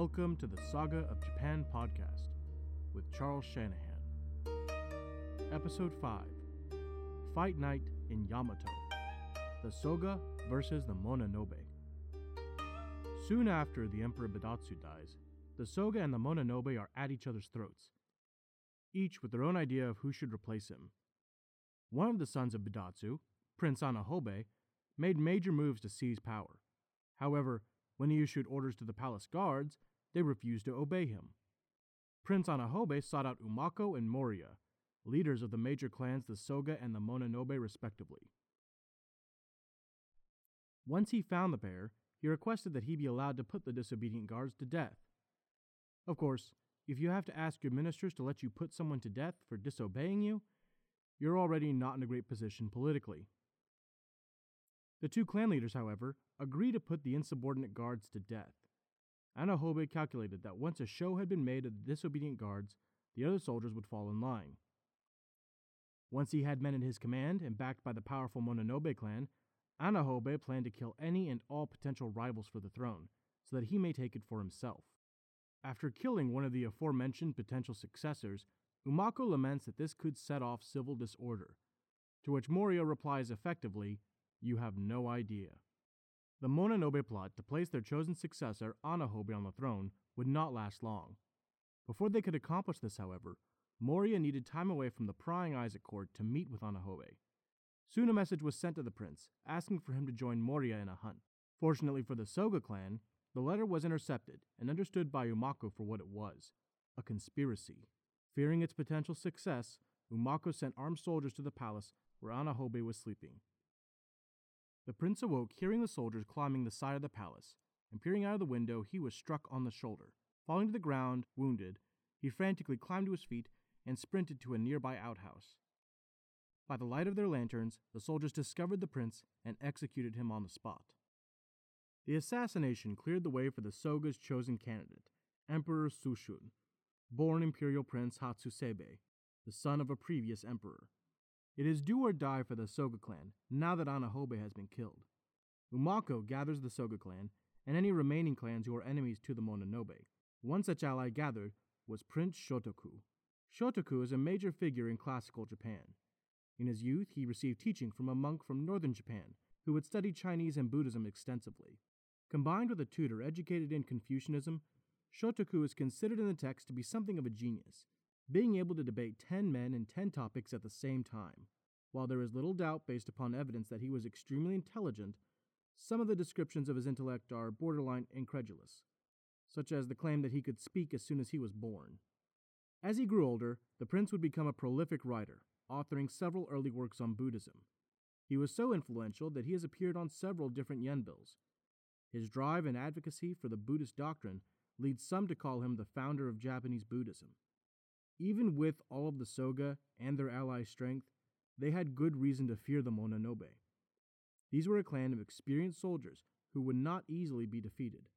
Welcome to the Saga of Japan podcast with Charles Shanahan. Episode 5 Fight Night in Yamato The Soga versus the Mononobe. Soon after the Emperor Bidatsu dies, the Soga and the Mononobe are at each other's throats, each with their own idea of who should replace him. One of the sons of Bidatsu, Prince Anahobe, made major moves to seize power. However, when he issued orders to the palace guards, they refused to obey him. Prince Anahobe sought out Umako and Moriya, leaders of the major clans the Soga and the Mononobe respectively. Once he found the pair, he requested that he be allowed to put the disobedient guards to death. Of course, if you have to ask your ministers to let you put someone to death for disobeying you, you're already not in a great position politically. The two clan leaders, however, agree to put the insubordinate guards to death. Anahobe calculated that once a show had been made of the disobedient guards, the other soldiers would fall in line. Once he had men in his command and backed by the powerful Mononobe clan, Anahobe planned to kill any and all potential rivals for the throne, so that he may take it for himself. After killing one of the aforementioned potential successors, Umako laments that this could set off civil disorder, to which Moriya replies effectively, You have no idea. The Mononobe plot to place their chosen successor, Anahobe, on the throne would not last long. Before they could accomplish this, however, Moriya needed time away from the prying eyes at court to meet with Anahobe. Soon a message was sent to the prince, asking for him to join Moriya in a hunt. Fortunately for the Soga clan, the letter was intercepted and understood by Umako for what it was a conspiracy. Fearing its potential success, Umako sent armed soldiers to the palace where Anahobe was sleeping. The prince awoke hearing the soldiers climbing the side of the palace, and peering out of the window, he was struck on the shoulder. Falling to the ground, wounded, he frantically climbed to his feet and sprinted to a nearby outhouse. By the light of their lanterns, the soldiers discovered the prince and executed him on the spot. The assassination cleared the way for the Soga's chosen candidate, Emperor Sushun, born Imperial Prince Hatsusebe, the son of a previous emperor. It is do or die for the Soga clan now that Anahobe has been killed. Umako gathers the Soga clan and any remaining clans who are enemies to the Mononobe. One such ally gathered was Prince Shotoku. Shotoku is a major figure in classical Japan. In his youth, he received teaching from a monk from northern Japan who had studied Chinese and Buddhism extensively. Combined with a tutor educated in Confucianism, Shotoku is considered in the text to be something of a genius being able to debate 10 men and 10 topics at the same time. While there is little doubt based upon evidence that he was extremely intelligent, some of the descriptions of his intellect are borderline incredulous, such as the claim that he could speak as soon as he was born. As he grew older, the prince would become a prolific writer, authoring several early works on Buddhism. He was so influential that he has appeared on several different yen bills. His drive and advocacy for the Buddhist doctrine leads some to call him the founder of Japanese Buddhism. Even with all of the Soga and their allies' strength, they had good reason to fear the Mononobe. These were a clan of experienced soldiers who would not easily be defeated.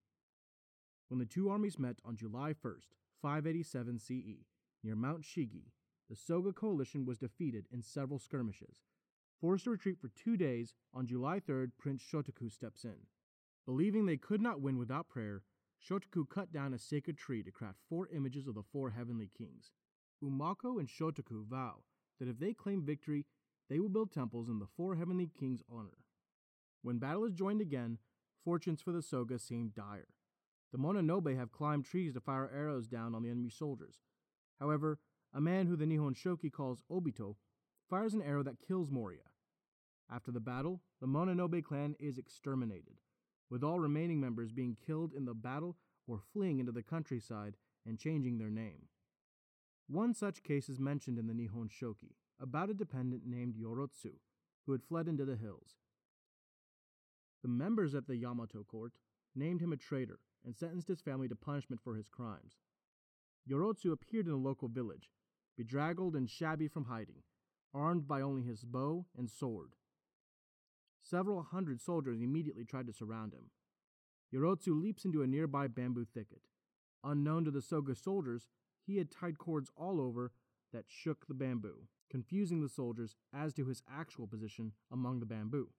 When the two armies met on July 1st, 587 CE, near Mount Shigi, the Soga coalition was defeated in several skirmishes. Forced to retreat for two days, on July 3rd, Prince Shotoku steps in. Believing they could not win without prayer, Shotoku cut down a sacred tree to craft four images of the four heavenly kings. Umako and Shotoku vow that if they claim victory, they will build temples in the four heavenly kings' honor. When battle is joined again, fortunes for the Soga seem dire. The Mononobe have climbed trees to fire arrows down on the enemy soldiers. However, a man who the Nihon Shoki calls Obito fires an arrow that kills Moriya. After the battle, the Mononobe clan is exterminated, with all remaining members being killed in the battle or fleeing into the countryside and changing their name. One such case is mentioned in the Nihon Shoki about a dependent named Yorotsu who had fled into the hills. The members at the Yamato court named him a traitor and sentenced his family to punishment for his crimes. Yorotsu appeared in a local village, bedraggled and shabby from hiding, armed by only his bow and sword. Several hundred soldiers immediately tried to surround him. Yorotsu leaps into a nearby bamboo thicket. Unknown to the Soga soldiers, he had tied cords all over that shook the bamboo, confusing the soldiers as to his actual position among the bamboo.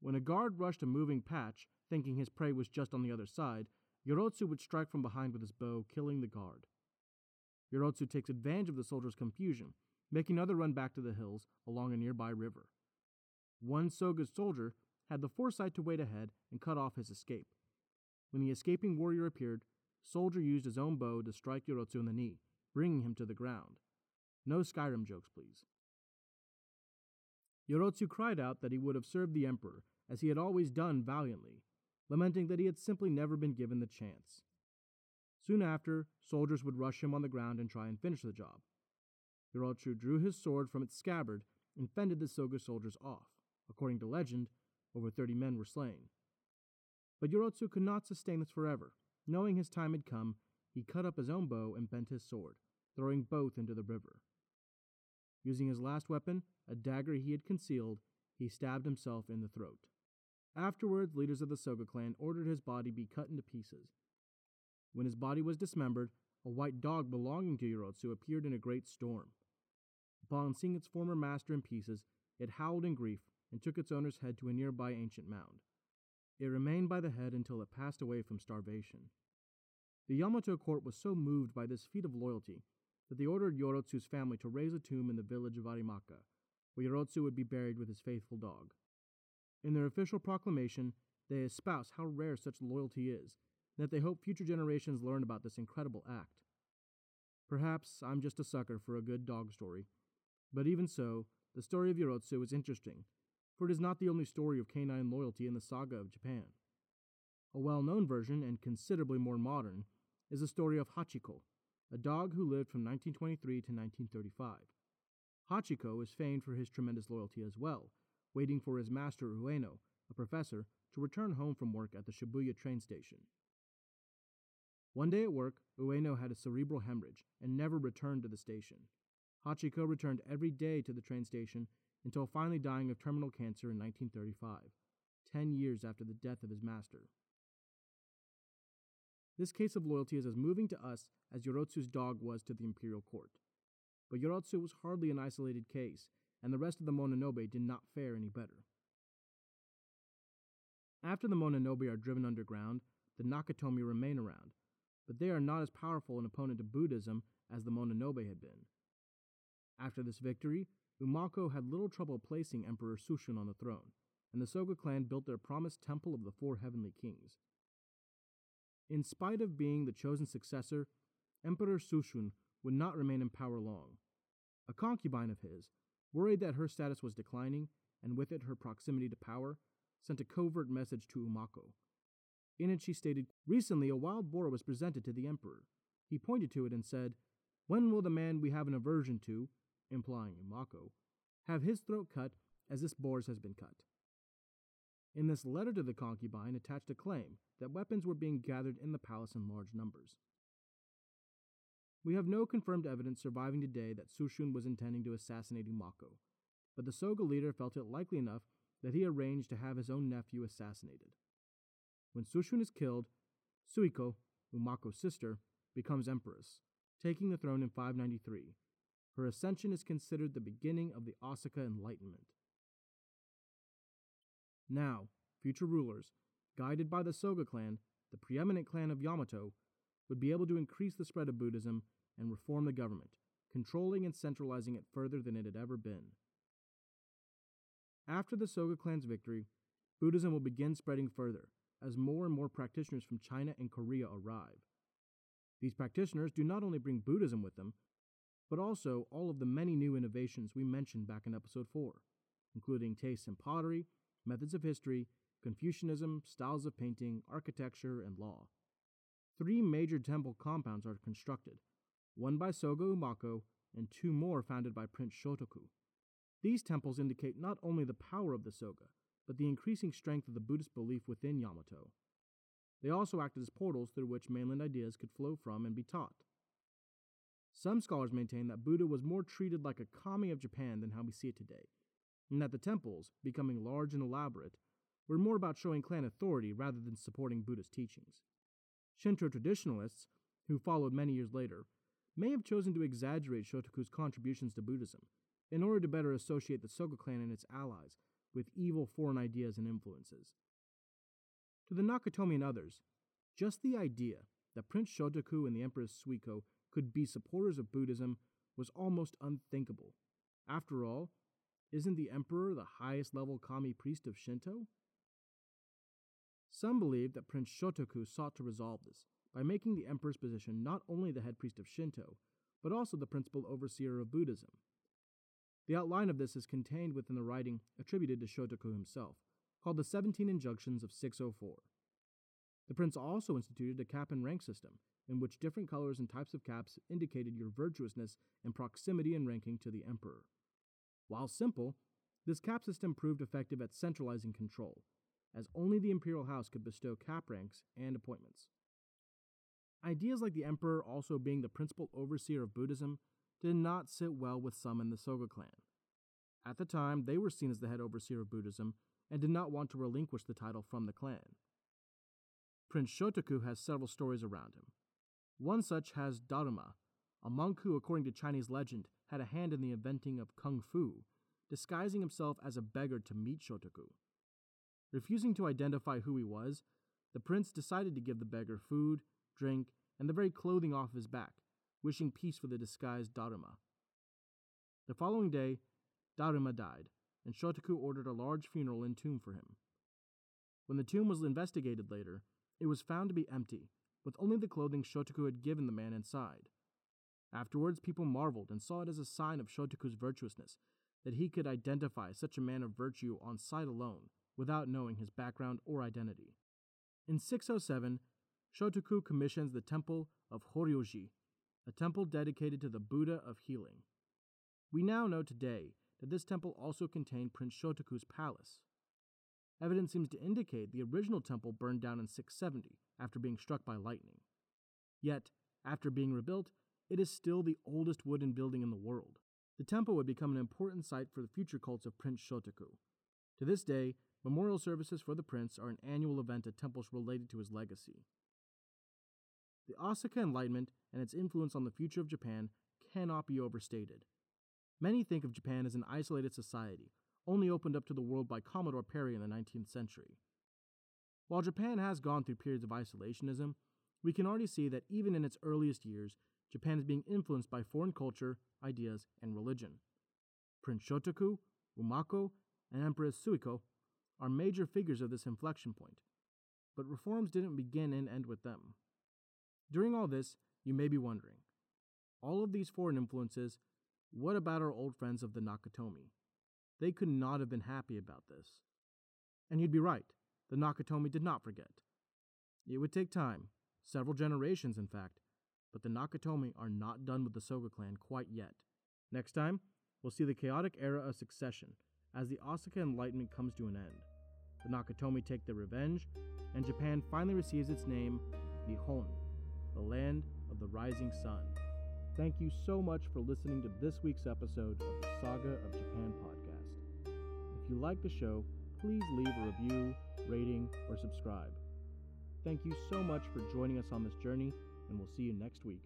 When a guard rushed a moving patch, thinking his prey was just on the other side, Yorotsu would strike from behind with his bow, killing the guard. Yorotsu takes advantage of the soldier's confusion, making another run back to the hills along a nearby river. One Soga's soldier had the foresight to wait ahead and cut off his escape. When the escaping warrior appeared, Soldier used his own bow to strike Yorotsu in the knee, bringing him to the ground. No Skyrim jokes, please. Yorotsu cried out that he would have served the Emperor, as he had always done valiantly, lamenting that he had simply never been given the chance. Soon after, soldiers would rush him on the ground and try and finish the job. Yorotsu drew his sword from its scabbard and fended the Soga soldiers off. According to legend, over 30 men were slain. But Yorotsu could not sustain this forever. Knowing his time had come, he cut up his own bow and bent his sword, throwing both into the river. Using his last weapon, a dagger he had concealed, he stabbed himself in the throat. Afterwards, leaders of the Soga clan ordered his body be cut into pieces. When his body was dismembered, a white dog belonging to Yorotsu appeared in a great storm. Upon seeing its former master in pieces, it howled in grief and took its owner's head to a nearby ancient mound. It remained by the head until it passed away from starvation. The Yamato court was so moved by this feat of loyalty that they ordered Yorotsu's family to raise a tomb in the village of Arimaka, where Yorotsu would be buried with his faithful dog. In their official proclamation, they espouse how rare such loyalty is, and that they hope future generations learn about this incredible act. Perhaps I'm just a sucker for a good dog story, but even so, the story of Yorotsu is interesting for it is not the only story of canine loyalty in the saga of Japan. A well known version, and considerably more modern, is the story of Hachiko, a dog who lived from 1923 to 1935. Hachiko is famed for his tremendous loyalty as well, waiting for his master Ueno, a professor, to return home from work at the Shibuya train station. One day at work, Ueno had a cerebral hemorrhage and never returned to the station. Hachiko returned every day to the train station until finally dying of terminal cancer in 1935, 10 years after the death of his master. This case of loyalty is as moving to us as Yorotsu's dog was to the imperial court. But Yorotsu was hardly an isolated case, and the rest of the Mononobe did not fare any better. After the Mononobe are driven underground, the Nakatomi remain around, but they are not as powerful an opponent to Buddhism as the Mononobe had been. After this victory, Umako had little trouble placing Emperor Sushun on the throne, and the Soga clan built their promised Temple of the Four Heavenly Kings. In spite of being the chosen successor, Emperor Sushun would not remain in power long. A concubine of his, worried that her status was declining, and with it her proximity to power, sent a covert message to Umako. In it she stated, Recently a wild boar was presented to the emperor. He pointed to it and said, When will the man we have an aversion to, implying Umako, have his throat cut as this boar's has been cut. In this letter to the concubine attached a claim that weapons were being gathered in the palace in large numbers. We have no confirmed evidence surviving today that Sushun was intending to assassinate Umako, but the Soga leader felt it likely enough that he arranged to have his own nephew assassinated. When Sushun is killed, Suiko, Umako's sister, becomes empress, taking the throne in 593, her ascension is considered the beginning of the Asuka Enlightenment. Now, future rulers, guided by the Soga clan, the preeminent clan of Yamato, would be able to increase the spread of Buddhism and reform the government, controlling and centralizing it further than it had ever been. After the Soga clan's victory, Buddhism will begin spreading further as more and more practitioners from China and Korea arrive. These practitioners do not only bring Buddhism with them, but also all of the many new innovations we mentioned back in episode 4, including tastes in pottery, methods of history, Confucianism, styles of painting, architecture, and law. Three major temple compounds are constructed, one by Soga Umako and two more founded by Prince Shotoku. These temples indicate not only the power of the Soga, but the increasing strength of the Buddhist belief within Yamato. They also acted as portals through which mainland ideas could flow from and be taught. Some scholars maintain that Buddha was more treated like a kami of Japan than how we see it today, and that the temples, becoming large and elaborate, were more about showing clan authority rather than supporting Buddhist teachings. Shinto traditionalists, who followed many years later, may have chosen to exaggerate Shotoku's contributions to Buddhism in order to better associate the Soga clan and its allies with evil foreign ideas and influences. To the Nakatomi and others, Just the idea that Prince Shotoku and the Empress Suiko could be supporters of Buddhism was almost unthinkable. After all, isn't the emperor the highest level kami priest of Shinto? Some believe that Prince Shotoku sought to resolve this by making the emperor's position not only the head priest of Shinto, but also the principal overseer of Buddhism. The outline of this is contained within the writing attributed to Shotoku himself, called the 17 Injunctions of 604. The prince also instituted a cap and rank system, in which different colors and types of caps indicated your virtuousness and proximity in ranking to the emperor. While simple, this cap system proved effective at centralizing control, as only the imperial house could bestow cap ranks and appointments. Ideas like the emperor also being the principal overseer of Buddhism did not sit well with some in the Soga clan. At the time, they were seen as the head overseer of Buddhism and did not want to relinquish the title from the clan. Prince Shotoku has several stories around him. One such has Daruma, a monk who, according to Chinese legend, had a hand in the inventing of kung fu, disguising himself as a beggar to meet Shotoku. Refusing to identify who he was, the prince decided to give the beggar food, drink, and the very clothing off his back, wishing peace for the disguised Daruma. The following day, Daruma died, and Shotoku ordered a large funeral and tomb for him. When the tomb was investigated later, it was found to be empty, with only the clothing Shotoku had given the man inside. Afterwards, people marveled and saw it as a sign of Shotoku's virtuousness that he could identify such a man of virtue on sight alone without knowing his background or identity. In 607, Shotoku commissions the temple of Horyoji, a temple dedicated to the Buddha of healing. We now know today that this temple also contained Prince Shotoku's palace. Evidence seems to indicate the original temple burned down in 670 after being struck by lightning. Yet, after being rebuilt, it is still the oldest wooden building in the world. The temple would become an important site for the future cults of Prince Shotoku. To this day, memorial services for the prince are an annual event at temples related to his legacy. The Asuka Enlightenment and its influence on the future of Japan cannot be overstated. Many think of Japan as an isolated society, only opened up to the world by Commodore Perry in the 19th century. While Japan has gone through periods of isolationism, we can already see that even in its earliest years, Japan is being influenced by foreign culture, ideas, and religion. Prince Shotoku, Umako, and Empress Suiko are major figures of this inflection point, but reforms didn't begin and end with them. During all this, you may be wondering all of these foreign influences, what about our old friends of the Nakatomi? They could not have been happy about this. And you'd be right, the Nakatomi did not forget. It would take time, several generations in fact, but the Nakatomi are not done with the Soga clan quite yet. Next time, we'll see the chaotic era of succession as the Asuka Enlightenment comes to an end. The Nakatomi take their revenge, and Japan finally receives its name, Nihon, the land of the rising sun. Thank you so much for listening to this week's episode of the Saga of Japan podcast. If you like the show, please leave a review, rating, or subscribe. Thank you so much for joining us on this journey, and we'll see you next week.